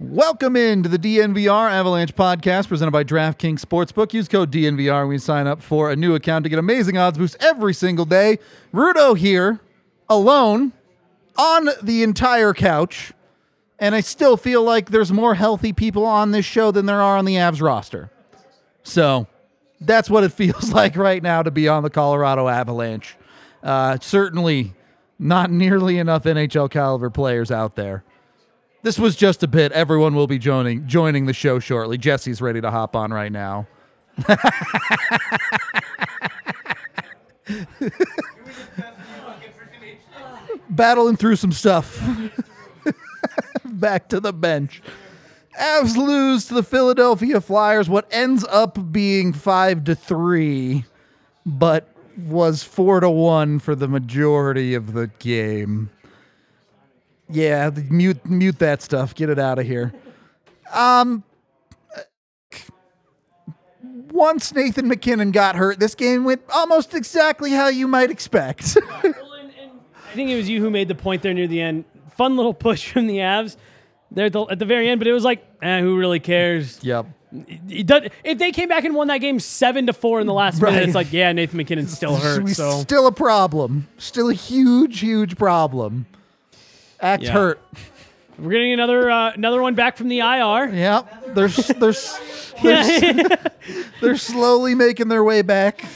Welcome into the DNVR Avalanche podcast presented by DraftKings Sportsbook. Use code DNVR when you sign up for a new account to get amazing odds boosts every single day. Rudo here, alone, on the entire couch, and I still feel like there's more healthy people on this show than there are on the Avs roster. So that's what it feels like right now to be on the Colorado Avalanche. Uh, certainly not nearly enough NHL caliber players out there. This was just a bit. Everyone will be joining joining the show shortly. Jesse's ready to hop on right now. Battling through some stuff. Back to the bench. Avs lose to the Philadelphia Flyers. What ends up being five to three, but was four to one for the majority of the game. Yeah, the- mute mute that stuff. Get it out of here. Um once Nathan MacKinnon got hurt, this game went almost exactly how you might expect. I think it was you who made the point there near the end. Fun little push from the Avs there at the, at the very end, but it was like, eh, who really cares? yep. Does- if they came back and won that game seven to four in the last minute, it's like, yeah, Nathan MacKinnon's still hurt. So Still a problem. Still a huge, huge problem. Act Yeah. hurt. we're getting another uh, another one back from the IR. Yep. They're s- they're s- they're, s- they're slowly making their way back.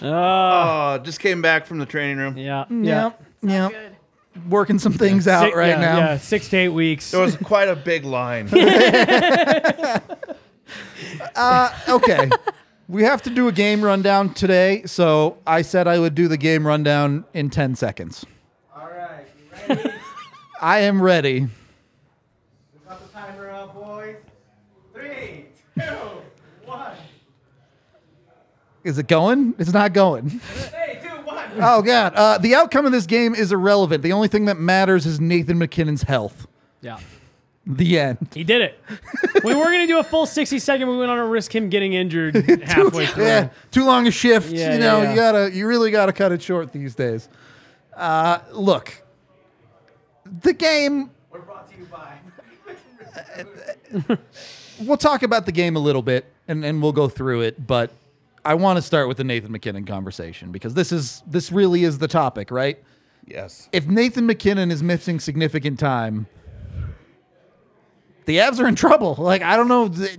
Oh, just came back from the training room. Yeah, Yep. Yep. Working some things out Six- right yeah, now. Yeah, six to eight weeks. There was quite a big line. okay. We have to do a game rundown today, so I said I would do the game rundown in 10 seconds. All right, you ready? I am ready. Got the timer up, boys. Three, two, one. Is it going? It's not going. Three, two, one. Oh, God. Uh, the outcome of this game is irrelevant. The only thing that matters is Nathan MacKinnon's health. yeah, The end. he did it. we were gonna do a full sixty second. We went on to risk him getting injured halfway through. Yeah, too long a shift. Yeah, you know, yeah, you gotta, you really gotta cut it short these days. Uh, look, the game. We're brought to you by. We'll talk about the game a little bit, and, and we'll go through it. But I want to start with the Nathan MacKinnon conversation because this is this really is the topic, right? yes. If Nathan MacKinnon is missing significant time, the Avs are in trouble. Like I don't know. th-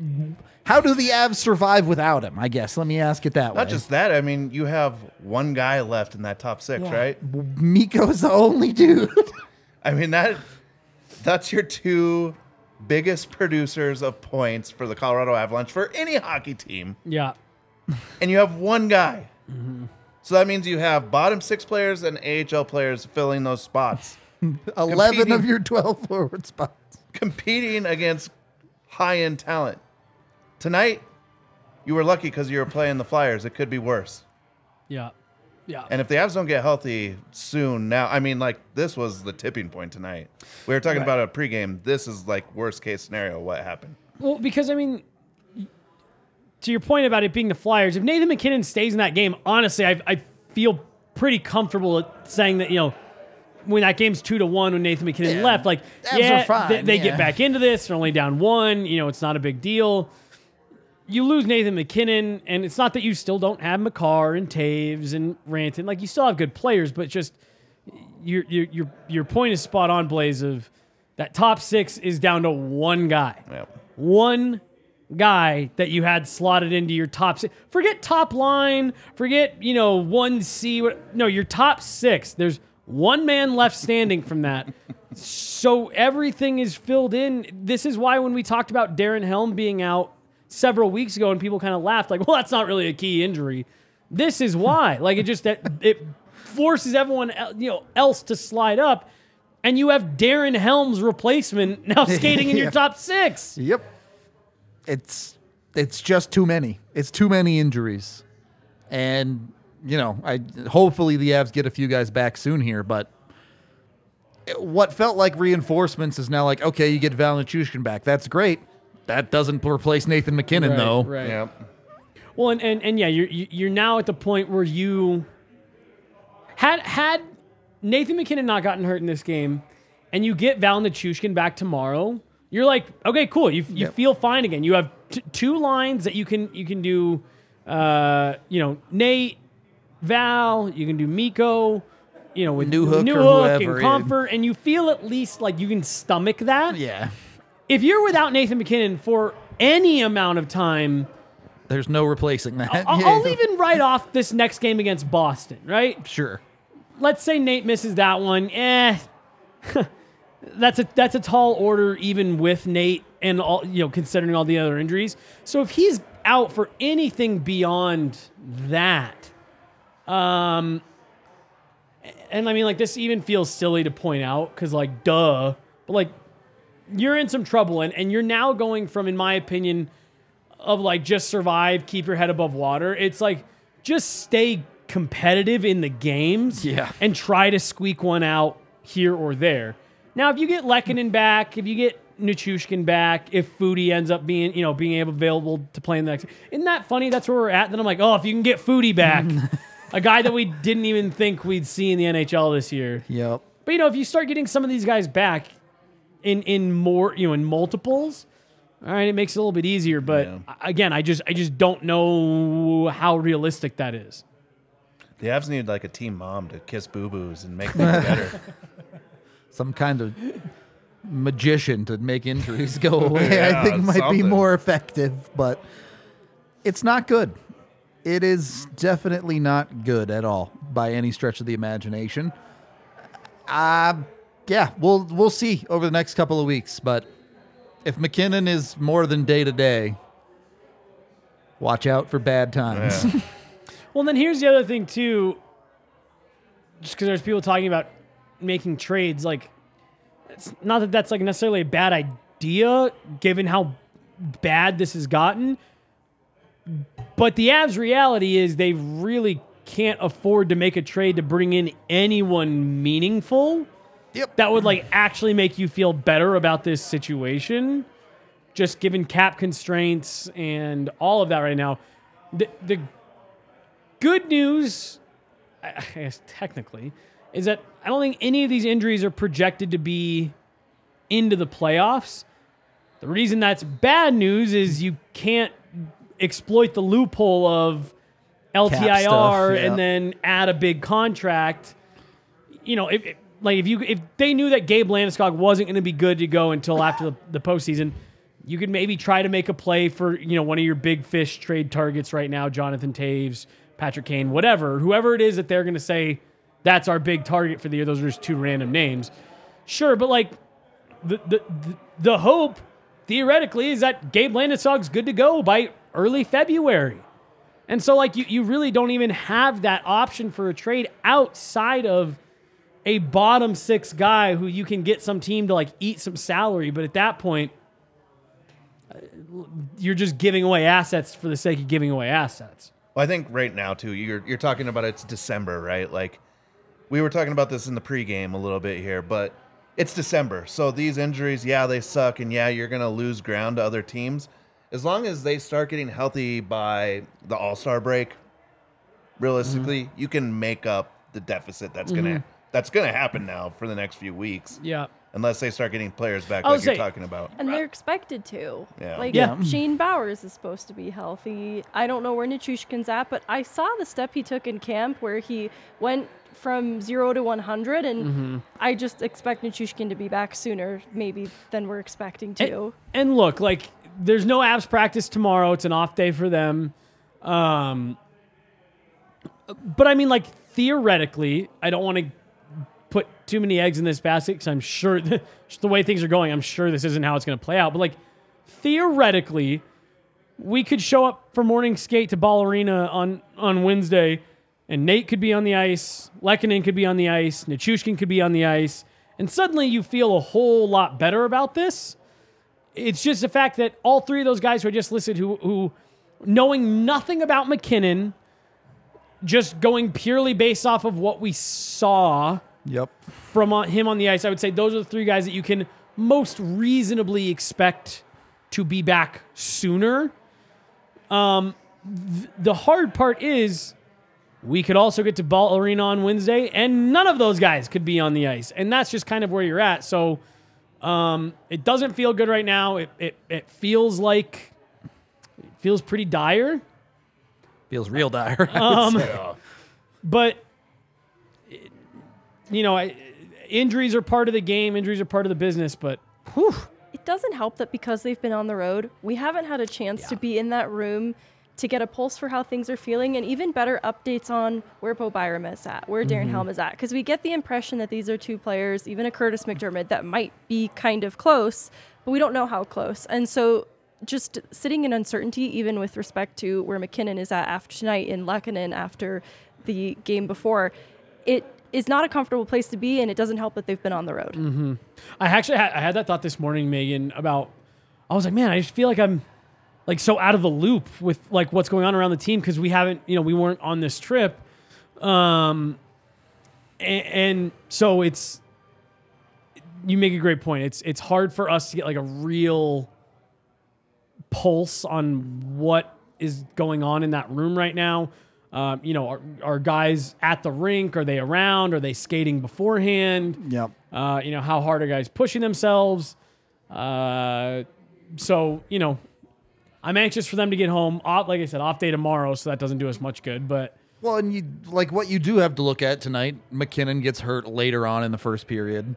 How do the Avs survive without him? I guess. Let me ask it that way. Not just that. I mean, you have one guy left in that top six, right? Mikko's the only dude. I mean that that's your two biggest producers of points for the Colorado Avalanche for any hockey team, Yeah, and you have one guy. Mm-hmm. So that means you have bottom six players and AHL players filling those spots, 11 of your 12 forward spots. Competing against high end talent. Tonight, you were lucky because you were playing the Flyers. It could be worse. yeah, yeah. And if the Avs don't get healthy soon, now I mean, like this was the tipping point tonight. We were talking about a pregame. This is like worst case scenario. What happened? Well, because I mean, to your point about it being the Flyers, if Nathan MacKinnon stays in that game, honestly, I, I feel pretty comfortable at saying that you know when that game's two to one when Nathan MacKinnon Yeah. left, like Avs yeah, fine, they, they yeah. get back into this. They're only down one. You know, it's not a big deal. you lose Nathan MacKinnon, and it's not that you still don't have Makar and Toews and Rantanen. Like you still have good players, but just your your your your point is spot on, Blais. Of that top six is down to one guy, Yep. one guy that you had slotted into your top six. Forget top line, forget you know one C. what- No, your top six. There's one man left standing from that. So everything is filled in. This is why when we talked about Darren Helm being out several weeks ago and people kind of laughed like, "Well, that's not really a key injury." This is why. like it just that it forces everyone el- you know else to slide up and you have Darren Helm's replacement now skating in your top 6. Yep. It's it's just too many. It's too many injuries. And you know, I hopefully the Avs get a few guys back soon here, but what felt like reinforcements is now like, okay, you get Val Nichushkin back. That's great. That doesn't replace Nathan MacKinnon though. Right. Yep. Well, and, and, and yeah, you're you- you're now at the point where you had had Nathan MacKinnon not gotten hurt in this game, and you get Val Nichushkin back tomorrow. You're like, okay, cool. You you Yep. feel fine again. You have t- two lines that you can you can do. Uh, you know, Nate, Val. You can do Mikko. You know, with Newhook New or Hook whoever, and yeah. Compher, and you feel at least like you can stomach that. Yeah. If you're without Nathan MacKinnon for any amount of time, There's no replacing that. I'll, Yeah. I'll even write off this next game against Boston, right? Sure. Let's say Nate misses that one. Eh, that's a that's a tall order, even with Nate and all you know, considering all the other injuries. So if he's out for anything beyond that, um, and I mean, like this even feels silly to point out because, like, duh, but like you're in some trouble, and and you're now going from, in my opinion, of like just survive, keep your head above water. It's like just stay competitive in the games Yeah. and try to squeak one out here or there. Now, if you get Lehkonen back, if you get Nichushkin back, if Foodie ends up being, you know, being able available to play in the next, isn't that funny? That's where we're at. Then I'm like, oh, if you can get Foodie back, a guy that we didn't even think we'd see in the NHL this year. Yep. But you know, if you start getting some of these guys back in in more, you know, in multiples, all right, it makes it a little bit easier. But Yeah. again, I just I just don't know how realistic that is. The Avs need like a team mom to kiss boo boos and make things better. Some kind of magician to make injuries go away. Yeah, I think might be more effective, but it's not good. It is definitely not good at all by any stretch of the imagination. Uh yeah, we'll we'll see over the next couple of weeks, but if MacKinnon is more than day to day, watch out for bad times. Yeah. Well, then here's the other thing too. Just because there's people talking about making trades, like it's not that that's like necessarily a bad idea, given how bad this has gotten. But the Avs' reality is they really can't afford to make a trade to bring in anyone meaningful. Yep. That would like actually make you feel better about this situation, just given cap constraints and all of that right now. The the good news, I I guess technically, is that I don't think any of these injuries are projected to be into the playoffs. The reason that's bad news is you can't exploit the loophole of LTIR stuff, yeah. and then add a big contract. You know, if, if- like if you if they knew that Gabe Landeskog wasn't going to be good to go until after the, the postseason, you could maybe try to make a play for you know one of your big fish trade targets right now, Jonathan Toews, Patrick Kane, whatever, whoever it is that they're going to say that's our big target for the year. Those are just two random names. Sure, but like the the the, the hope theoretically is that Gabe Landeskog's good to go by early February. And so like you, you really don't even have that option for a trade outside of a bottom six guy who you can get some team to like eat some salary, but at that point uh, you're just giving away assets for the sake of giving away assets. Well, I think right now too, you're you're talking about it's December, right? Like we were talking about this in the pregame a little bit here, but it's December, so these injuries, yeah, they suck, and yeah, you're gonna lose ground to other teams. As long as they start getting healthy by the All Star break, realistically, you can make up the deficit that's gonna that's gonna happen now for the next few weeks. Yeah. unless they start getting players back I would like you're say- talking about. And they're expected to. Yeah. Like Yeah. Shane Bowers is supposed to be healthy. I don't know where Nichushkin's at, but I saw the step he took in camp where he went from zero to 100, and Mm-hmm. I just expect Nichushkin to be back sooner, maybe than we're expecting to. And, and look, like there's no Avs practice tomorrow. It's an off day for them. Um, but I mean, like theoretically, I don't want to put too many eggs in this basket because I'm sure the, way things are going, I'm sure this isn't how it's going to play out. But like theoretically, we could show up for morning skate to Ball Arena on on Wednesday, and Nate could be on the ice, Lehkonen could be on the ice, Nichushkin could be on the ice, and suddenly you feel a whole lot better about this. It's just the fact that all three of those guys who I just listed, who who knowing nothing about MacKinnon, just going purely based off of what we saw Yep. from on, him on the ice, I would say those are the three guys that you can most reasonably expect to be back sooner. Um, th- the hard part is we could also get to Ball Arena on Wednesday, and none of those guys could be on the ice, and that's just kind of where you're at. So um, it doesn't feel good right now. It it, it feels like it feels pretty dire. Feels real dire. Um, but you know, I, injuries are part of the game. Injuries are part of the business. But whew, it doesn't help that because they've been on the road, we haven't had a chance to be in that room to get a pulse for how things are feeling and even better updates on where Bo Byram is at, where Darren mm-hmm. Helm is at. Because we get the impression that these are two players, even a Kurtis MacDermid, that might be kind of close, but we don't know how close. And so just sitting in uncertainty, even with respect to where MacKinnon is at after tonight in Lehkonen after the game before, it is not a comfortable place to be, and it doesn't help that they've been on the road. Mm-hmm. I actually had, I had that thought this morning, Meghan, about I was like, man, I just feel like I'm like so out of the loop with like what's going on around the team because we haven't, you know, we weren't on this trip. Um, and, and so it's you make a great point. It's it's hard for us to get like a real pulse on what is going on in that room right now. Um, you know, are, are guys at the rink? Are they around? Are they skating beforehand? yep. Uh, you know, how hard are guys pushing themselves? Uh, so, you know, I'm anxious for them to get home. Off, like I said, off day tomorrow, so that doesn't do us much good. But Well, and you like what you do have to look at tonight. MacKinnon gets hurt later on in the first period.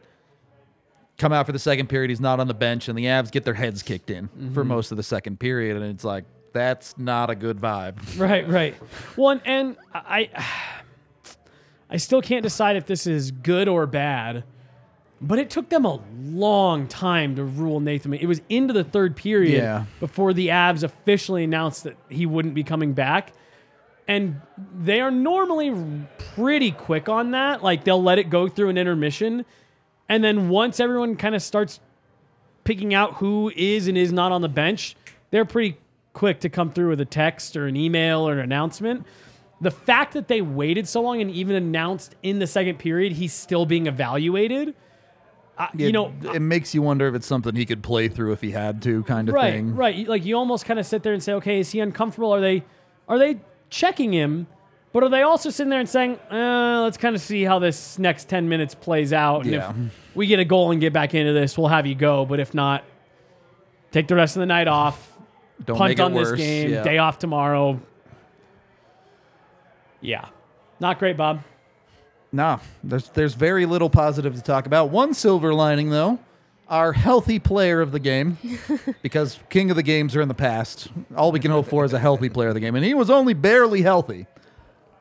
Come out for the second period, he's not on the bench, and the Avs get their heads kicked in for mm-hmm. most of the second period, and it's like that's not a good vibe. right, right. Well, and, and I, I still can't decide if this is good or bad. But it took them a long time to rule Nathan. It was into the third period Yeah. before the Avs officially announced that he wouldn't be coming back. And they are normally pretty quick on that. Like they'll let it go through an intermission. And then once everyone kind of starts picking out who is and is not on the bench, they're pretty quick to come through with a text or an email or an announcement. The fact that they waited so long and even announced in the second period he's still being evaluated, you It- know, it makes you wonder if it's something he could play through if he had to, kind of right, thing. right. Like you almost kind of sit there and say, okay, is he uncomfortable? Are they, are they checking him? But are they also sitting there and saying, uh, let's kind of see how this next 10 minutes plays out. And Yeah. if we get a goal and get back into this, we'll have you go. But if not, take the rest of the night off, Don't punt make it on worse. this game, yeah. day off tomorrow. Yeah. Not great, Bob. No, there's there's very little positive to talk about. One silver lining though, our healthy player of the game, because king of the games are in the past. All we can hope for is a healthy player of the game, and he was only barely healthy.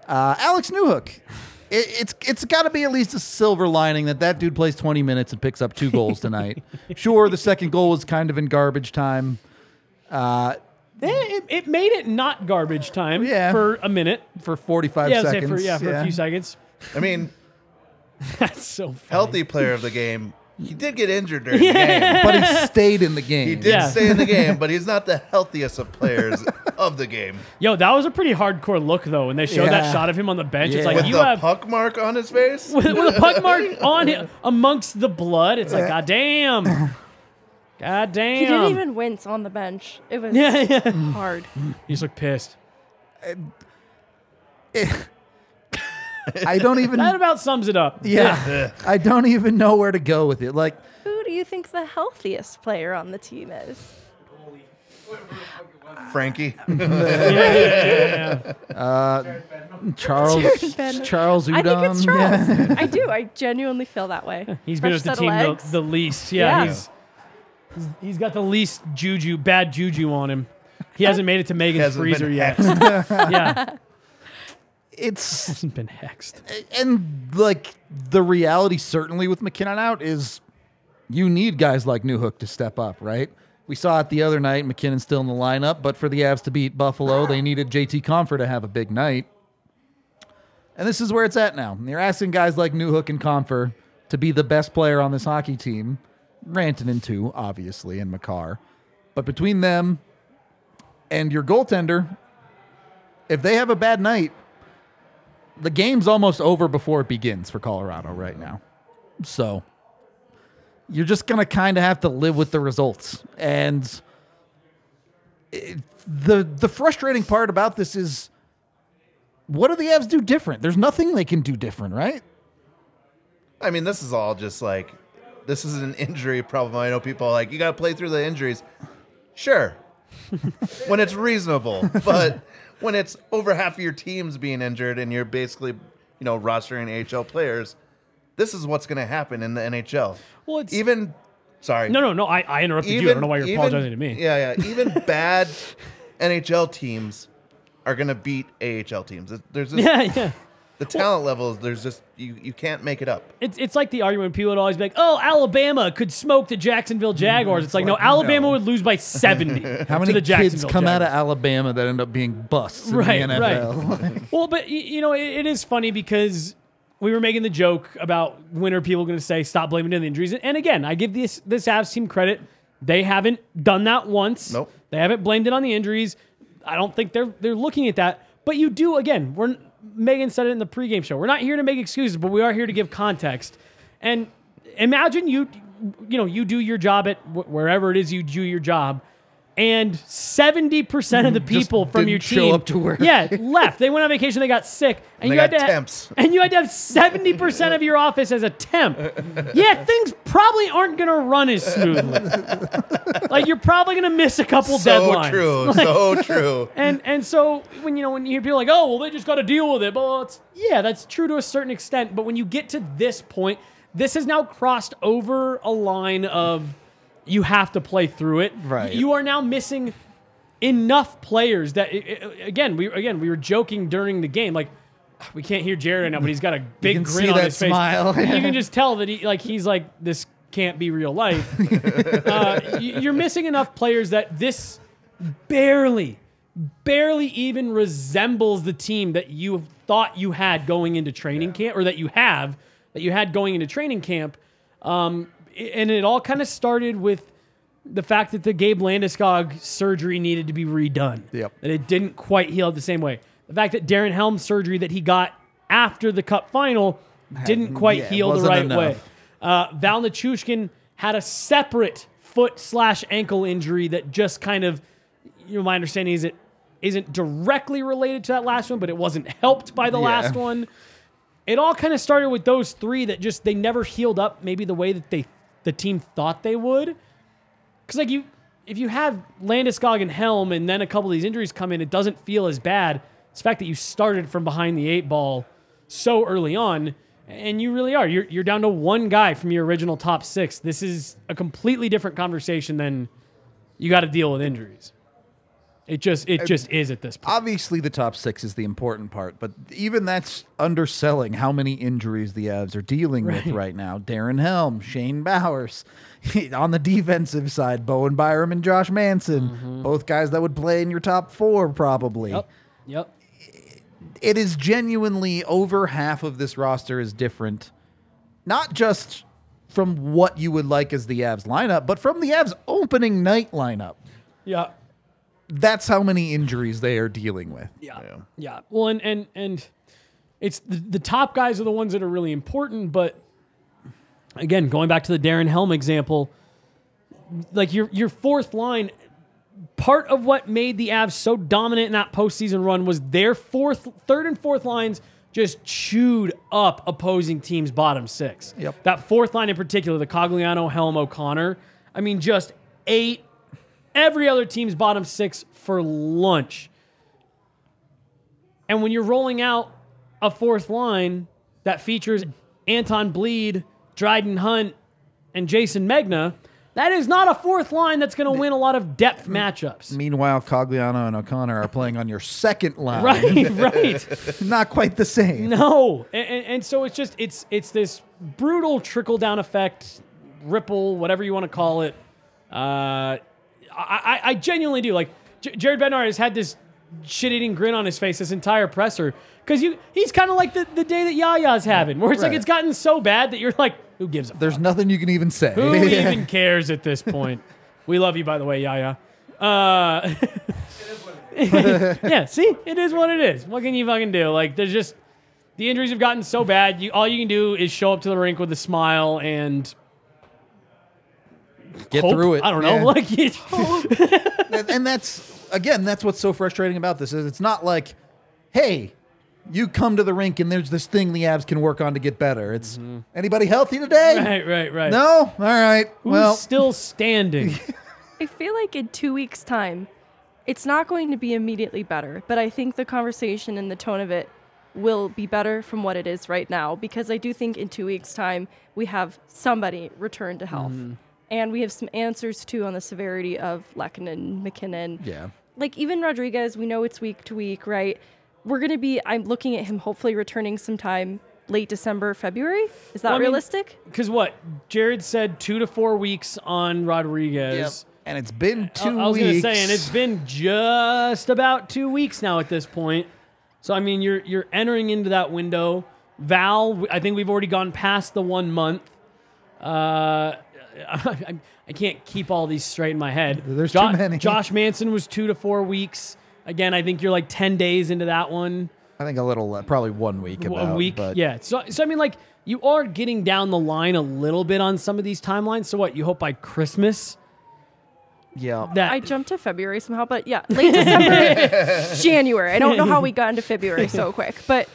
Uh, Alex Newhook. It, it's it's got to be at least a silver lining that that dude plays 20 minutes and picks up two goals tonight. sure, the second goal was kind of in garbage time. Uh, It, it made it not garbage time Yeah. for a minute. for 45 Yeah, say seconds. for, yeah, for a few seconds. I mean, That's so funny. healthy player of the game. He did get injured during the game. But he stayed in the game. He did Yeah. stay in the game, but he's not the healthiest of players of the game. Yo, that was a pretty hardcore look though when they showed Yeah. that shot of him on the bench. It's Yeah. like With you the have puck mark on his face. with, with a puck mark on him amongst the blood. It's like, god damn, god damn. He didn't even wince on the bench. It was Yeah, yeah. hard. He just looked pissed. Uh, I don't even. That about sums it up. yeah, I don't even know where to go with it. Like Who do you think the healthiest player on the team is? Frankie. Uh, Charles Jared Bednar. Charles Hudon. I think it's Charles. Yeah. I do. I genuinely feel that way. He's been Fresh with the set of team the, legs. the least. Yeah, Yeah. He's, he's he's got the least juju, bad juju on him. He hasn't made it to Meghan's Hasn't been freezer yet. yeah, It's hasn't been hexed. and like the reality certainly with MacKinnon out is you need guys like Newhook to step up, right? We saw it the other night. MacKinnon's still in the lineup, but for the Avs to beat Buffalo, they needed JT Compher to have a big night. And this is where it's at now. You're asking guys like Newhook and Compher to be the best player on this hockey team. Rantanen too, obviously, and Makar. But between them and your goaltender, if they have a bad night, the game's almost over before it begins for Colorado right now. So you're just going to kind of have to live with the results. And it, the the frustrating part about this is what do the Avs do different? There's nothing they can do different, right? I mean, this is all just like this is an injury problem. I know people like you got to play through the injuries. Sure, when it's reasonable, but when it's over half of your team's being injured and you're basically, you know, rostering AHL players, this is what's going to happen in the NHL. Well, it's Even, sorry, no, no, no. I, I interrupted you. I don't know why you're even- apologizing to me. Yeah, yeah. Even bad NHL teams are going to beat AHL teams. There's just, Yeah, yeah. The talent levels. There's just you you can't make it up. It's, it's like the argument people would always be like, oh, Alabama could smoke the Jacksonville mm-hmm. Jaguars. It's like, no, Alabama no. would lose by 70 How many to the kids Jacksonville come out of Alabama that end up being busts in Right, the NFL? Well, but you know, it, it is funny because we were making the joke about when are people going to say stop blaming it on the injuries. And again, I give this this Avs team credit. They haven't done that once. Nope. They haven't blamed it on the injuries. I don't think they're they're looking at that. But you do again. We're Meghan said it in the pregame show. We're not here to make excuses, but we are here to give context. And imagine you, you know, you do your job at wh- wherever it is you do your job, and seventy percent of the mm, Just people from your show team, up to work. yeah, left. They went on vacation. They got sick, and, they you had got to temps. and you had to have seventy percent of your office as a temp. Yeah, things probably aren't going to run as smoothly. like you're probably going to miss a couple deadlines. So deadlines. true, Like, so true. and and so when you know when you hear people like, oh well, they just got to deal with it. Well, it's yeah, that's true to a certain extent. But when you get to this point, this has now crossed over a line of you have to play through it. Right. You are now missing enough players that again we again we were joking during the game like. We can't hear Jared right now, but he's got a big grin on his face. smile. you can just tell that he like he's like this can't be real life. uh, you're missing enough players that this barely, barely even resembles the team that you thought you had going into training camp, or that you have that you had going into training camp. Um, and it all kind of started with the fact that the Gabe Landeskog surgery needed to be redone. Yep. That it didn't quite heal the same way. The fact that Darren Helm's surgery that he got after the Cup final didn't quite yeah, heal the right enough. way. Uh, Val Nichushkin had a separate foot slash ankle injury that just kind of, you know, my understanding is it isn't directly related to that last one, but it wasn't helped by the Yeah. last one. It all kind of started with those three that just they never healed up maybe the way that they the team thought they would. Because like you, if you have Landeskog and Helm, and then a couple of these injuries come in, it doesn't feel as bad. It's the fact that you started from behind the eight ball so early on, and you really are. You're you're down to one guy from your original top six. This is a completely different conversation than you got to deal with injuries. It just it just is at this point. Obviously, the top six is the important part, but even that's underselling how many injuries the Avs are dealing with right now. Darren Helm, Shane Bowers. On the defensive side, Bowen Byram and Josh Manson, mm-hmm. both guys that would play in your top four probably. Yep. Yep. It is genuinely over half of this roster is different, not just from what you would like as the Avs lineup, but from the Avs opening night lineup. Yeah. That's how many injuries they are dealing with. Yeah. Yeah. Well, and and and it's the, the top guys are the ones that are really important, but again, going back to the Darren Helm example, like your your fourth line, part of what made the Avs so dominant in that postseason run was their fourth, third and fourth lines just chewed up opposing teams' bottom six. Yep. That fourth line in particular, the Cogliano, Helm, O'Connor. I mean, just ate every other team's bottom six for lunch. And when you're rolling out a fourth line that features Anton Blidh, Dryden Hunt, and Jayson Megna, that is not a fourth line that's going to win a lot of depth matchups. Meanwhile, Cogliano and O'Connor are playing on your second line. Right, right. Not quite the same. No, and, and, and so it's just it's it's this brutal trickle down effect, ripple, whatever you want to call it. Uh, I, I, genuinely do like J- Jared Bednar has had this shit eating grin on his face this entire presser because you he's kind of like the, the day that Yaya's having, where it's like it's gotten so bad that you're like, who gives a There's fuck? nothing you can even say. Who even cares at this point? we love you, by the way, Yaya. Uh, yeah, see, it is what it is. What can you fucking do? Like, there's just the injuries have gotten so bad. You all you can do is show up to the rink with a smile and Get hope. through it. I don't know, Yeah. like you, and, and that's again, that's what's so frustrating about this is it's not like, hey, you come to the rink and there's this thing the Avs can work on to get better. It's mm-hmm. anybody healthy today? right, right, right. No. All right. Who's well, still standing? I feel like in two weeks' time, it's not going to be immediately better, but I think the conversation and the tone of it will be better from what it is right now because I do think in two weeks' time we have somebody return to health. Mm-hmm. And we have some answers too on the severity of Lehkonen, MacKinnon. yeah. Like even Rodrigues, we know it's week to week, right? We're gonna be I'm looking at him hopefully returning sometime late December, February. Is that Well, I mean, realistic? Because what Jared said, two to four weeks on Rodrigues. And it's been I- two I was weeks. gonna say, and it's been just about two weeks now at this point. So I mean, you're you're entering into that window. Val, I think we've already gone past the one month. Uh, I, I can't keep all these straight in my head. There's too many. Josh Manson was two to four weeks. Again, I think you're like ten days into that one. I think a little, uh, probably one week. About, a week, but yeah. So, so I mean, like you are getting down the line a little bit on some of these timelines. So what? You hope by Christmas yeah. that I jumped to February somehow, but yeah, late December, January. I don't know how we got into February so quick, but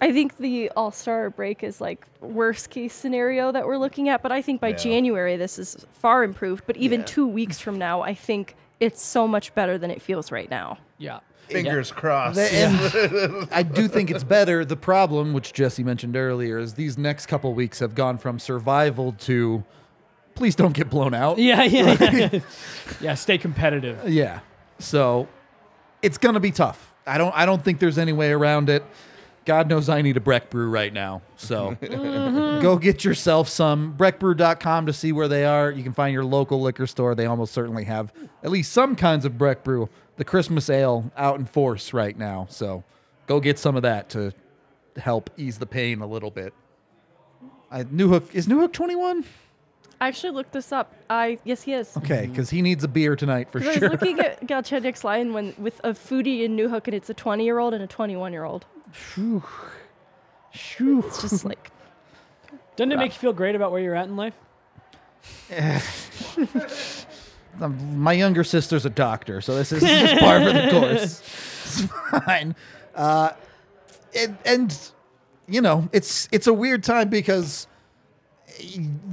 I think the All Star break is like worst case scenario that we're looking at. But I think by Yeah. January this is far improved. But even two weeks from now, I think it's so much better than it feels right now. yeah. Fingers crossed. The- and I do think it's better. The problem, which Jesse mentioned earlier, is these next couple weeks have gone from survival to please don't get blown out. Yeah, yeah, yeah. yeah. yeah, stay competitive. Yeah. So it's gonna be tough. I don't I don't think there's any way around it. God knows I need a Breck Brew right now. So go get yourself some. BreckBrew.com to see where they are. You can find your local liquor store. They almost certainly have at least some kinds of Breck Brew. The Christmas ale out in force right now. So go get some of that to help ease the pain a little bit. I, Newhook is Newhook 21? I actually looked this up. I yes, he is. Okay, mm-hmm. because he needs a beer tonight for 'Cause I sure. was looking at Galchenyuk's line when with a foodie in Newhook, and it's a 20 year old and a 21 year old. It's just like Doesn't it make you feel great about where you're at in life? Um, my younger sister's a doctor, so this is just par for the course. It's fine. Uh, and, and you know, it's it's a weird time because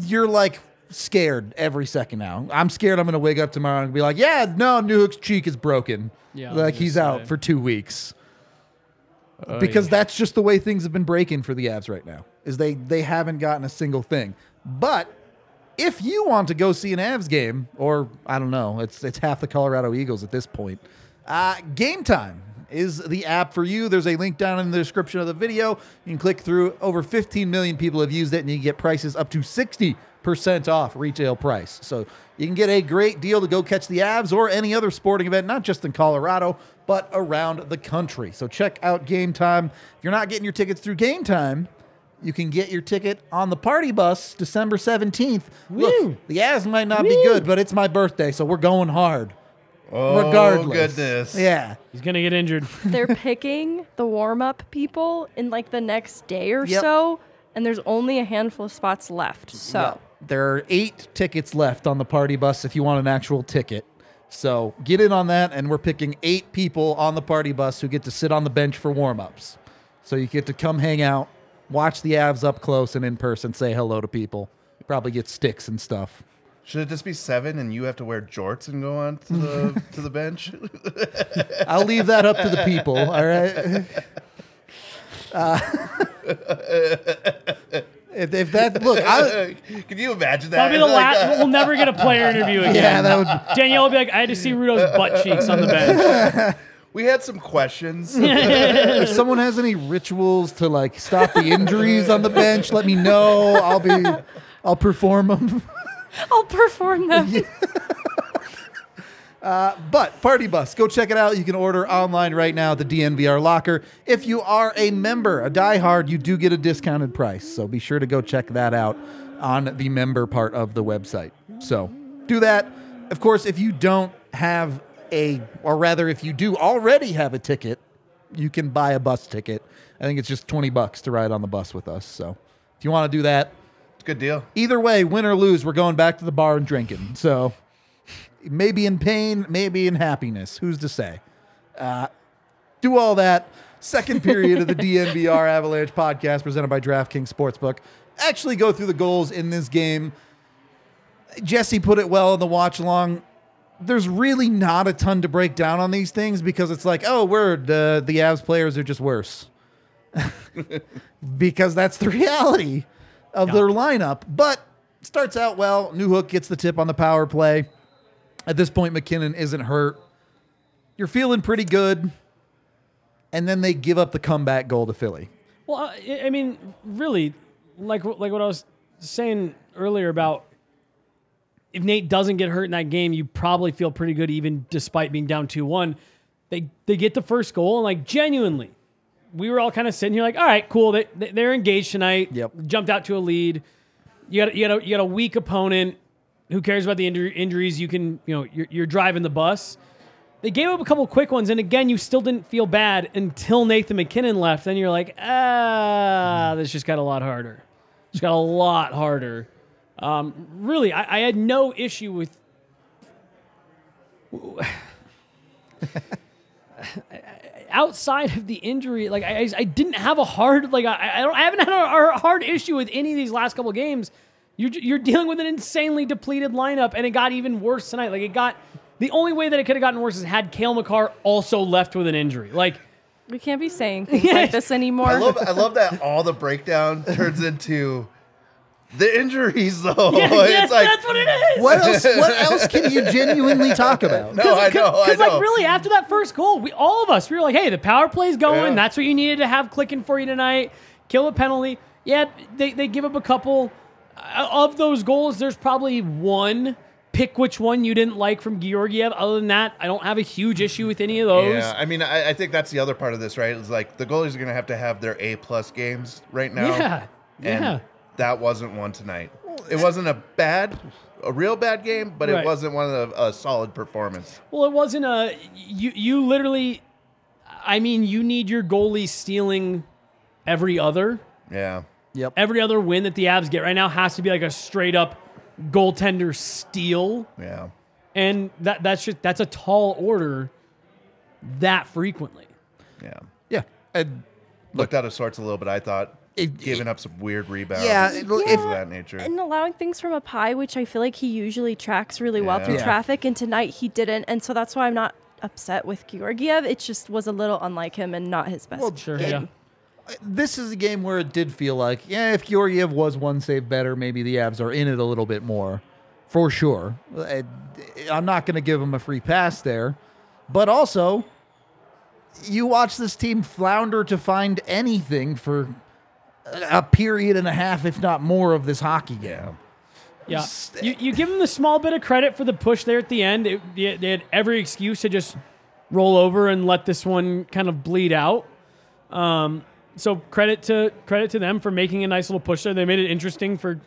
you're like scared every second now. I'm scared I'm gonna wake up tomorrow and be like, yeah, no, Newhook's cheek is broken. Yeah, like he's out for two weeks. Because that's just the way things have been breaking for the Avs right now. Is they they haven't gotten a single thing. But if you want to go see an Avs game, or I don't know, it's it's half the Colorado Eagles at this point. Uh, game time is the app for you. There's a link down in the description of the video. You can click through. Over 15 million people have used it, and you can get prices up to 60% off retail price. So you can get a great deal to go catch the Avs or any other sporting event, not just in Colorado, but around the country. So check out Game Time. If you're not getting your tickets through Game Time, you can get your ticket on the party bus December 17th. Woo. Look, the Avs might not be good, but it's my birthday, so we're going hard. oh, regardless. goodness. Yeah. He's gonna get injured. they're picking the warm up people in like the next day or Yep. so, and there's only a handful of spots left. So There are eight tickets left on the party bus if you want an actual ticket. So get in on that, and we're picking eight people on the party bus who get to sit on the bench for warm ups. So you get to come hang out, watch the Avs up close and in person, say hello to people. Probably get sticks and stuff. Should it just be seven and you have to wear jorts and go on to the to the bench? I'll leave that up to the people. All right. Uh, if, if that look, I, Can you imagine that? That'll be the Like, last. We'll never get a player interview again. yeah, that would. Danielle will be like, I had to see Rudo's butt cheeks on the bench. we had some questions. If someone has any rituals to like stop the injuries on the bench, let me know. I'll be, I'll perform them. I'll perform them. Uh, but Party Bus, go check it out. You can order online right now at the DNVR locker. If you are a member, a diehard, you do get a discounted price. So be sure to go check that out on the member part of the website. So do that. Of course, if you don't have a, or rather, if you do already have a ticket, you can buy a bus ticket. I think it's just 20 bucks to ride on the bus with us. So if you want to do that, It's a good deal. either way, win or lose, we're going back to the bar and drinking. So maybe in pain, maybe in happiness. Who's to say? Uh, do all that. Second period of the DNVR Avalanche podcast presented by DraftKings Sportsbook. Actually, go through the goals in this game. Jesse put it well in the watch along. There's really not a ton to break down on these things because it's like, oh, word, the the Avs players are just worse. because that's the reality of their lineup. But starts out well. Newhook gets the tip on the power play. At this point, MacKinnon isn't hurt. You're feeling pretty good. And then they give up the comeback goal to Philly. Well, I I mean, really, like like what I was saying earlier about if Nate doesn't get hurt in that game, you probably feel pretty good even despite being down 2-1. They they get the first goal and like genuinely, we were all kind of sitting here like, all right, cool. They, they- they're engaged tonight. Yep. Jumped out to a lead. You got you got a, you got a weak opponent. Who cares about the injuries? You can you know you're, you're driving the bus. They gave up a couple quick ones, and again, you still didn't feel bad until Nathan MacKinnon left. Then you're like, ah, this just got a lot harder. It's got a lot harder. Um, really, I, I had no issue with. Outside of the injury, like I, I didn't have a hard, like I, I don't, I haven't had a hard issue with any of these last couple games. You're, you're dealing with an insanely depleted lineup, and it got even worse tonight. Like it got, the only way that it could have gotten worse is had Cale Makar also left with an injury. Like We can't be saying things like this anymore. I love I love that all the breakdown turns into the injuries though. Yeah, yes, like that's what it is. What else? What else can you genuinely talk about? no, I know, I Because know. like really, after that first goal, we all of us we were like, "Hey, the power play's going. Yeah. That's what you needed to have clicking for you tonight. Kill a penalty. Yeah, they they give up a couple Uh, of those goals. There's probably one. Pick which one you didn't like from Georgiev. Other than that, I don't have a huge issue with any of those. Yeah, I mean, I, I think that's the other part of this, right? Is like the goalies are going to have to have their A plus games right now. Yeah, and yeah. that wasn't one tonight. It wasn't a bad, a real bad game, but Right. it wasn't one of a solid performance. Well, it wasn't a you. You literally, I mean, you need your goalie stealing every other. Yeah, Yep. Every other win that the Avs get right now has to be like a straight up goaltender steal. yeah, and that that's just that's a tall order that frequently. yeah. Yeah. And Looked out of sorts a little bit. I thought It- giving up some weird rebounds. Yeah, things it- of that nature. and allowing things from a pie, which I feel like he usually tracks really well through Yeah. traffic, and tonight he didn't, and so that's why I'm not upset with Georgiev. It just was a little unlike him and not his best. Well, Sure, game. Yeah. this is a game where it did feel like, yeah, if Georgiev was one save better, maybe the Avs are in it a little bit more, for sure. I- I'm not going to give him a free pass there, but also, you watch this team flounder to find anything for a period and a half, if not more, of this hockey game. Yeah, you, you give them the small bit of credit for the push there at the end. It, they they had every excuse to just roll over and let this one kind of bleed out. Um, so credit to credit to them for making a nice little push there. They made it interesting for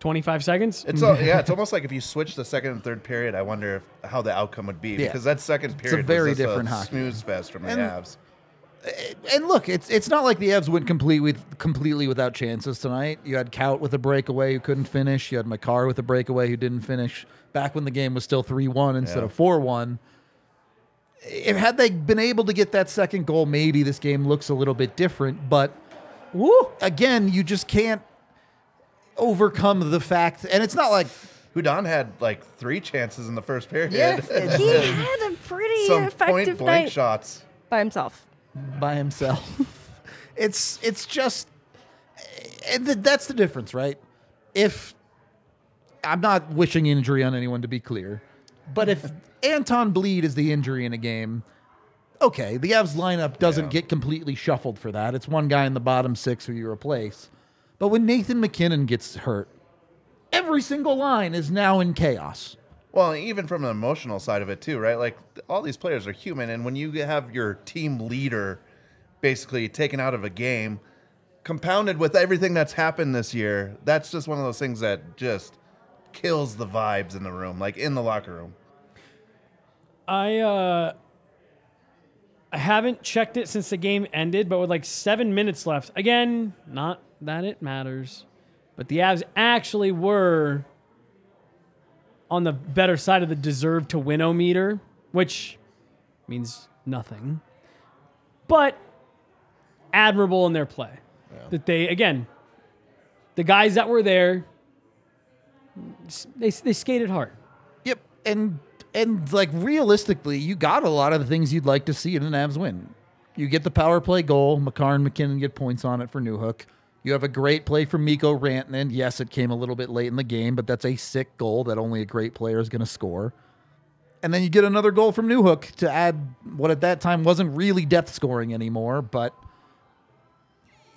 25 seconds. It's all, yeah, it's almost like if you switch the second and third period, I wonder if, how the outcome would be because that second period very was just different a hockey. snooze fest from the And- Avs. Eh, and look, it's it's not like the Avs went complete with completely without chances tonight. You had Kaut with a breakaway who couldn't finish. You had Makar with a breakaway who didn't finish. Back when the game was still three one instead Yeah. of four one. If had they been able to get that second goal, maybe this game looks a little bit different. But Woo! again, you just can't overcome the fact, and it's not like Hudon had like three chances in the first period. Yeah. He had a pretty Some effective point blank night shots. by himself. by himself. it's it's just and th- that's the difference, right? If I'm not wishing injury on anyone to be clear, but if Anton Blidh is the injury in a game, okay, the Avs lineup doesn't Yeah. get completely shuffled for that. It's one guy in the bottom six who you replace. But when Nathan MacKinnon gets hurt, every single line is now in chaos. Well, even from an emotional side of it too, right? Like all these players are human, and when you have your team leader basically taken out of a game, compounded with everything that's happened this year, that's just one of those things that just kills the vibes in the room, like in the locker room. I uh I haven't checked it since the game ended, but with like seven minutes left. Again, not that it matters. But the Avs actually were on the better side of the deserve to win o meter, which means nothing. But admirable in their play. That they again, the guys that were there, they they skated hard. Yep, and and like realistically, you got a lot of the things you'd like to see in an Avs win. You get the power play goal. Makar and MacKinnon get points on it for Newhook. You have a great play from Mikko Rantanen. Yes, it came a little bit late in the game, but that's a sick goal that only a great player is going to score. And then you get another goal from Newhook to add what at that time wasn't really depth scoring anymore, but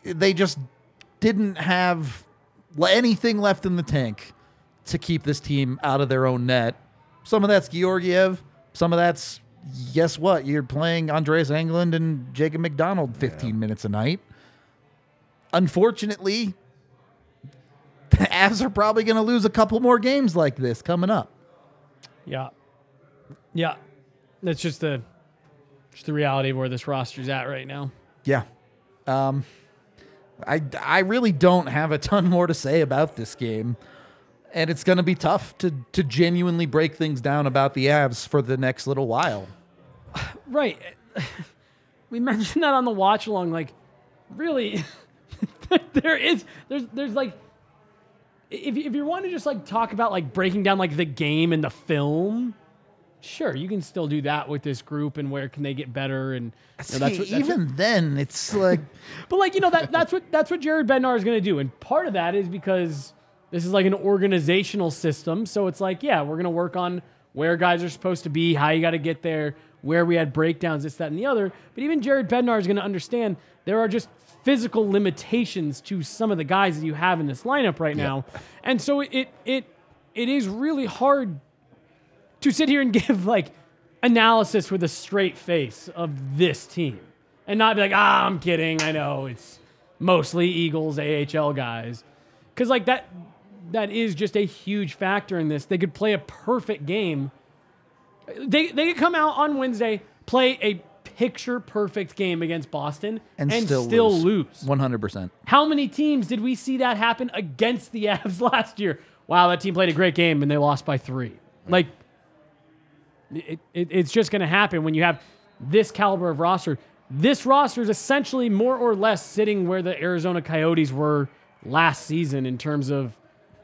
they just didn't have anything left in the tank to keep this team out of their own net. Some of that's Georgiev. Some of that's guess what? You're playing Andreas Englund and Jacob MacDonald 15 minutes a night. Unfortunately, the Avs are probably going to lose a couple more games like this coming up. Yeah. Yeah. That's just the just the reality of where this roster's at right now. Yeah. Um, I, I really don't have a ton more to say about this game. And it's going to be tough to, to genuinely break things down about the Avs for the next little while. Right. We mentioned that on the watch along like really there is there's there's like if if you want to just like talk about like breaking down like the game and the film, sure, you can still do that with this group and where can they get better and you know, that's what, that's what- even then, it's like But like you know that that's what that's what Jared Bednar is going to do, and part of that is because this is like an organizational system. So it's like, yeah, we're going to work on where guys are supposed to be, how you got to get there, where we had breakdowns, this, that, and the other. But even Jared Bednar is going to understand there are just physical limitations to some of the guys that you have in this lineup right now, and so it it it is really hard to sit here and give like analysis with a straight face of this team and not be like, ah, I'm kidding. I know it's mostly Eagles, AHL guys. Because like that, that is just a huge factor in this. They could play a perfect game. They they could come out on Wednesday, play a picture perfect game against Boston, and, and, still, lose. lose 100%. How many teams did we see that happen against the Avs last year? Wow, that team played a great game and they lost by three. Like, it, it, it's just going to happen when you have this caliber of roster. This roster is essentially more or less sitting where the Arizona Coyotes were last season in terms of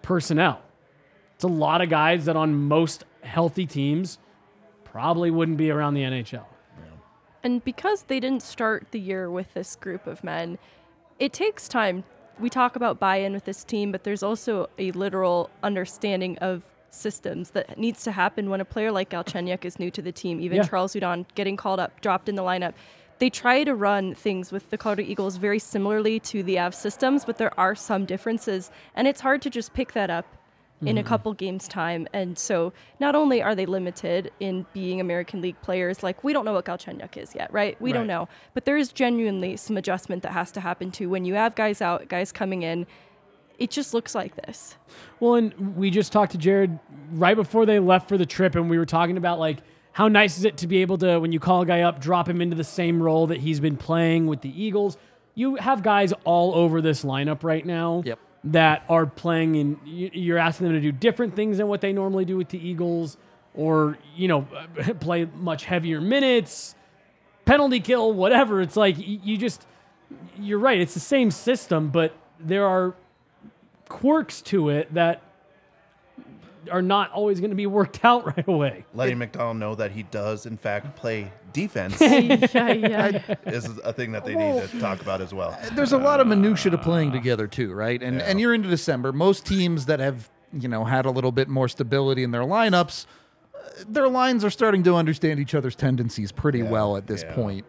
personnel. It's a lot of guys that on most healthy teams probably wouldn't be around the NHL. And because they didn't start the year with this group of men, it takes time. We talk about buy in with this team, but there's also a literal understanding of systems that needs to happen when a player like Galchenyuk is new to the team. Even Yeah. Charles Hudon getting called up, dropped in the lineup. They try to run things with the Colorado Eagles very similarly to the Av systems, but there are some differences. And it's hard to just pick that up in a mm-hmm. couple games time. And so not only are they limited in being american league players like we don't know what galchenyuk is yet right? We don't know. But there is genuinely some adjustment that has to happen too. When you have guys out guys coming in it just looks like this. Well, and we just talked to Jared right before they left for the trip, and we were talking about like how nice is it to be able to, when you call a guy up, drop him into the same role that he's been playing with the Eagles. You have guys all over this lineup right now Yep. that are playing, and you're asking them to do different things than what they normally do with the Eagles, or you know play much heavier minutes, penalty kill, whatever. It's like you just you're right. It's the same system, but there are quirks to it that are not always going to be worked out right away. Letting MacDonald know that he does, in fact, play defense yeah, yeah. is a thing that they need to talk about as well. there's a lot of minutia to playing together too, right? And and you're into December. Most teams that have you know had a little bit more stability in their lineups, uh, their lines are starting to understand each other's tendencies pretty well at this yeah. point.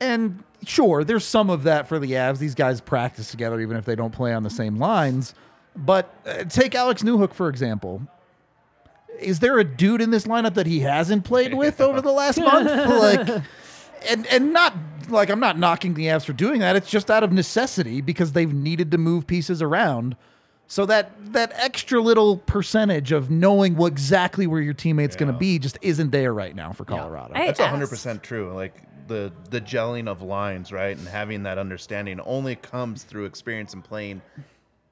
And sure, there's some of that for the Avs. These guys practice together even if they don't play on the same lines. But uh, take Alex Newhook for example. Is there a dude in this lineup that he hasn't played with over the last month? Like and and not like I'm not knocking the Avs for doing that. It's just out of necessity because they've needed to move pieces around. So that that extra little percentage of knowing what exactly where your teammate's going to be just isn't there right now for Colorado. I That's asked- hundred percent true. Like the the gelling of lines, right, and having that understanding only comes through experience and playing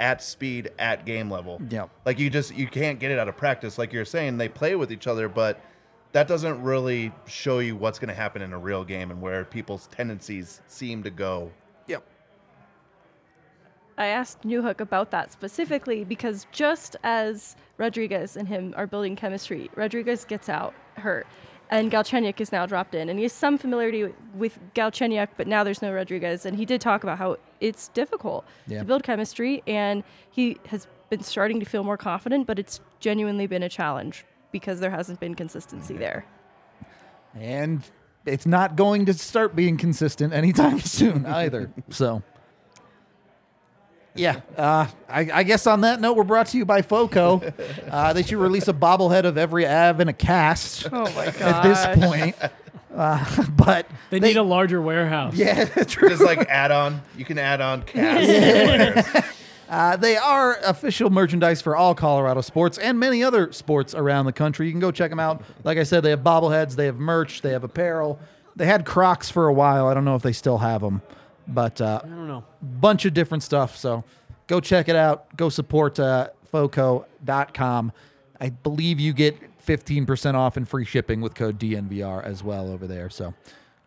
at speed at game level. Yeah. Like you just you can't get it out of practice. Like you're saying, they play with each other, but that doesn't really show you what's going to happen in a real game and where people's tendencies seem to go. Yep. I asked Newhook about that specifically because just as Rodrigues and him are building chemistry, Rodrigues gets out hurt, and Galchenyuk is now dropped in, and he has some familiarity with, Galchenyuk, but now there's no Rodrigues, and he did talk about how it's difficult Yeah. to build chemistry, and he has been starting to feel more confident, but it's genuinely been a challenge because there hasn't been consistency there. And it's not going to start being consistent anytime soon either. So, yeah, uh, I, I guess on that note, we're brought to you by Foco. Uh, they should release a bobblehead of every Av in a cast Oh my god! at this point. Uh, but They, need a larger warehouse. yeah, true. Just like add on, you can add on cast. Uh, they are official merchandise for all Colorado sports and many other sports around the country. You can go check them out. Like I said, they have bobbleheads, they have merch, they have apparel. They had Crocs for a while. I don't know if they still have them, but uh, I don't know. bunch of different stuff. So go check it out. Go support uh, Foco.com. I believe you get 15% off and free shipping with code DNVR as well over there. So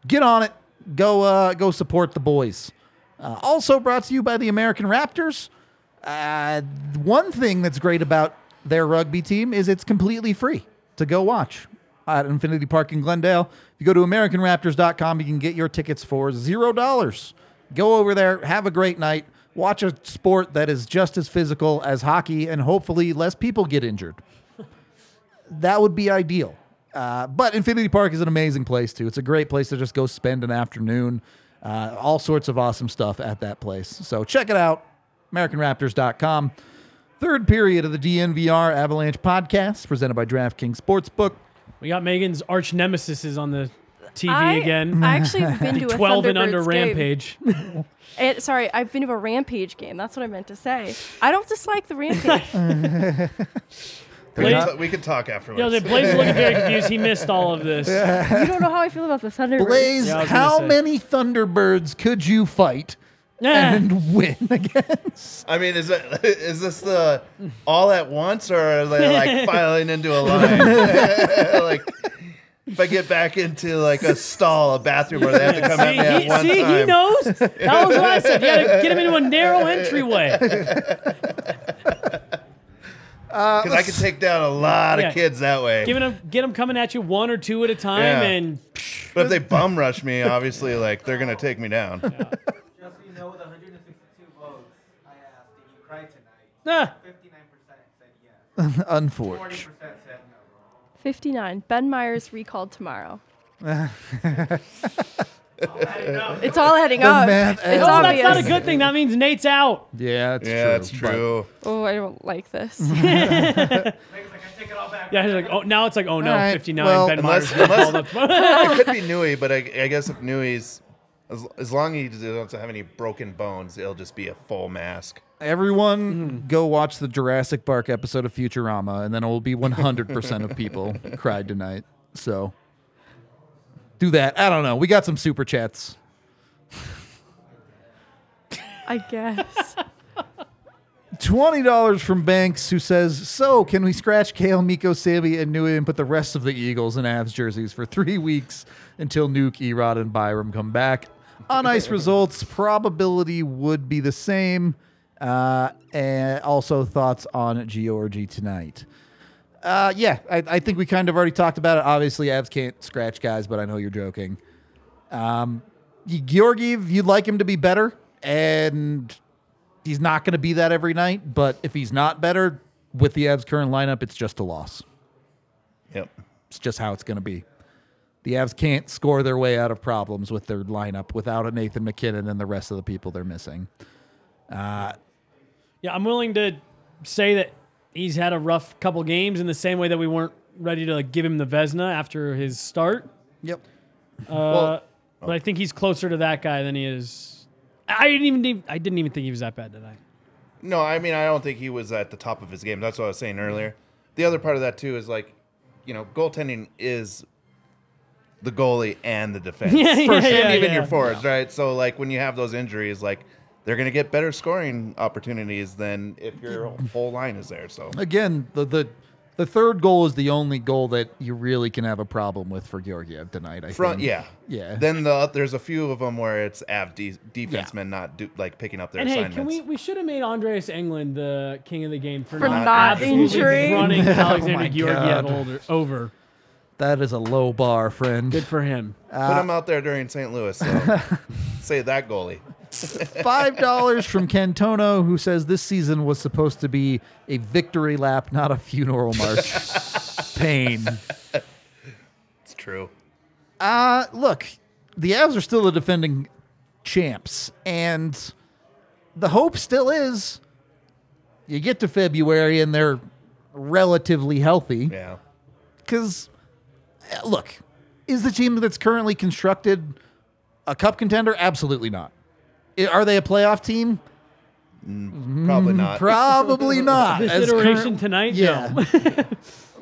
get on it. Go uh, go support the boys. Uh, also brought to you by the American Raptors. Uh, one thing that's great about their rugby team is it's completely free to go watch at Infinity Park in Glendale. If you go to AmericanRaptors.com, you can get your tickets for zero dollars. Go over there, have a great night, watch a sport that is just as physical as hockey, and hopefully less people get injured. that would be ideal. Uh, but Infinity Park is an amazing place too. It's a great place to just go spend an afternoon. Uh, all sorts of awesome stuff at that place. So check it out, AmericanRaptors.com. Third period of the DNVR Avalanche podcast presented by DraftKings Sportsbook. We got Megan's arch nemesis is on the TV I, again. I actually have been to a 12 and under Thunderbirds game. rampage. And, eh, sorry, I've been to a Rampage game. That's what I meant to say. I don't dislike the Rampage. we, Blais- can t- we can talk afterwards. you know, the Blais is looking very confused. He missed all of this. you don't know how I feel about the Thunderbirds. Blais, Yeah, I was gonna how say. many Thunderbirds could you fight Yeah. and win against? I mean, is it is this the all at once, or are they like filing into a line? like, if I get back into like a stall, a bathroom, where they have to come at See, me at he, one see, time. he knows. That was what I said. You gotta get him into a narrow entryway. Because I can take down a lot Yeah. of kids that way. Giving him, get them coming at you one or two at a time, Yeah. and But if they bum rush me, obviously, like they're gonna take me down. Just so you know, with 162 votes, I asked, did you cry tonight? ah, 59% said yes. Unfortunate. 40% said no. 59. Ben Meyers recalled tomorrow. I. It's all heading The up. math It's adds oh, up. that's obvious. not a good thing. That means Nate's out. Yeah, it's yeah, true. that's but- true. Oh, I don't like this. Megan's like, I take it all back. Yeah, he's like, oh, now it's like, oh no, All right, 59. well- ben Unless- Meyers unless- called tomorrow. It could be Nui, but I, I guess if Nui's as, as long as he doesn't have any broken bones, it'll just be a full mask. Everyone hmm. go watch the Jurassic Park episode of Futurama, and then it will be 100% of people cried tonight. So do that. I don't know. We got some super chats. I guess. Twenty dollars from Banks, who says, "So, can we scratch Cale, Mikko, Sammy, and Nui and put the rest of the Eagles in Avs jerseys for three weeks until Nuke, Erod, and Byram come back?" On ice results, probability would be the same. Uh, and also thoughts on Georgie tonight. Uh, yeah, I, I think we kind of already talked about it. Obviously, Avs can't scratch guys, but I know you're joking. Um, Georgiev, you'd like him to be better, and he's not going to be that every night. But if he's not better with the Avs current lineup, it's just a loss. Yep. It's just how it's going to be. The Avs can't score their way out of problems with their lineup without a Nathan MacKinnon and the rest of the people they're missing. Uh, Yeah, I'm willing to say that he's had a rough couple games in the same way that we weren't ready to like, give him the Vezina after his start. yep. Uh, but I think he's closer to that guy than he is. I didn't even I didn't even think he was that bad tonight. No, I mean I don't think he was at the top of his game. That's what I was saying earlier. The other part of that too is like, you know, goaltending is the goalie and the defense. Yeah, yeah, and yeah, even yeah. your forwards, right? So like when you have those injuries, like they're gonna get better scoring opportunities than if your whole line is there. So Again, the, the the third goal is the only goal that you really can have a problem with for Georgiev tonight. I front, think. yeah, Yeah. Then the there's a few of them where it's av de- defensemen not do, like picking up their And hey, can we we should have made Andreas Englund the king of the game for, For not, not absolutely injuring. running Oh Alexander my Georgiev older, over. That is a low bar, friend. Good for him. Put him out there during St. Louis. So say that goalie. Five dollars from Cantono, who says this season was supposed to be a victory lap, not a funeral march. Pain. It's true. Uh look, the Avs are still the defending champs, and the hope still is you get to February and they're relatively healthy. Yeah. Because, look, is the team that's currently constructed a cup contender? Absolutely not. I- Are they a playoff team? Mm, probably mm, not. Probably not. This As iteration current- tonight, Yeah. no.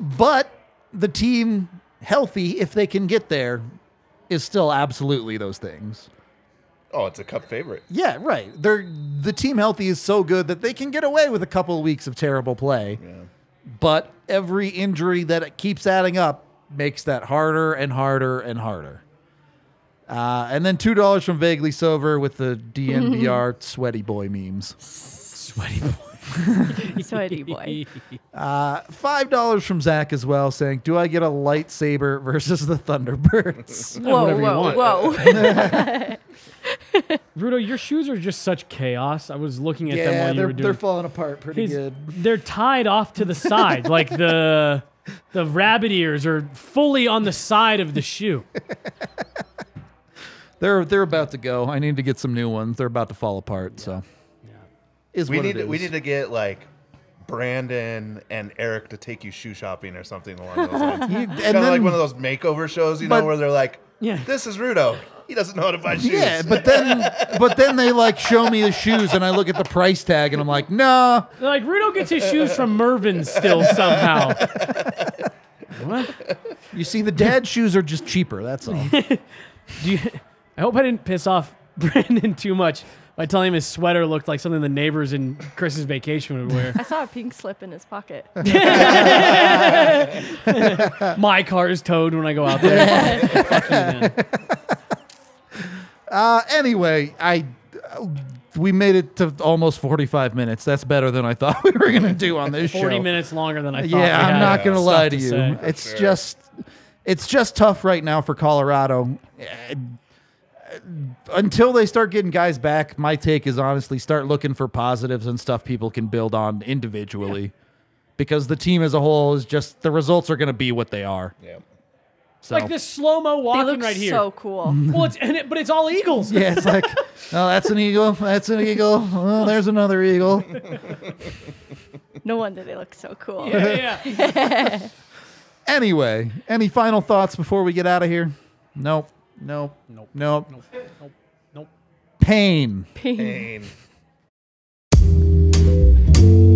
but the team healthy, if they can get there, is still absolutely those things. oh, it's a cup favorite. Yeah, right. They're the team healthy is so good that they can get away with a couple of weeks of terrible play. Yeah. But every injury that it keeps adding up makes that harder and harder and harder. Uh, and then two dollars from Vaguely Sober with the DNVR sweaty boy memes. Sweaty boy. Sweaty boy. Five dollars from Zach as well, saying, "Do I get a lightsaber versus the Thunderbirds?" Whoa, whatever you whoa, want. whoa. Rudo, your shoes are just such chaos. I was looking at them while you they're were doing. they're falling apart pretty His- good. They're tied off to the side, like the the rabbit ears are fully on the side of the shoe. They're they're about to go. I need to get some new ones. They're about to fall apart. So, is We what need it to, we need to get like Brandon and Eric to take you shoe shopping or something along those lines. kind of then- like one of those makeover shows, you know, But- where they're like, Yeah. "This is Rudo. He doesn't know how to buy shoes." Yeah, but then but then they like show me the shoes and I look at the price tag and I'm like, nah. They're like Rudo gets his shoes from Mervin still somehow. what? You see, the dad shoes are just cheaper. That's all. Do you, I hope I didn't piss off Brandon too much by telling him his sweater looked like something the neighbors in Chris's vacation would wear. I saw a pink slip in his pocket. My car is towed when I go out there. Fuck you then. Uh, anyway, I uh, we made it to almost 45 minutes. That's better than I thought we were gonna do on this 40 show. minutes longer than I thought. Yeah, I'm had not gonna lie to to you. say. It's just it's just tough right now for Colorado. Uh, Until they start getting guys back, my take is honestly start looking for positives and stuff people can build on individually. Because the team as a whole is just the results are going to be what they are. Yeah. So Like this slow mo walking look right here. so cool. well, it's and it, but it's all Eagles. yeah, it's like, oh, that's an eagle. That's an eagle. Oh, there's another eagle. No wonder they look so cool. yeah, yeah. Anyway, any final thoughts before we get out of here? Nope. Nope. Nope. Nope. Nope. Nope. Nope. Pain. Pain.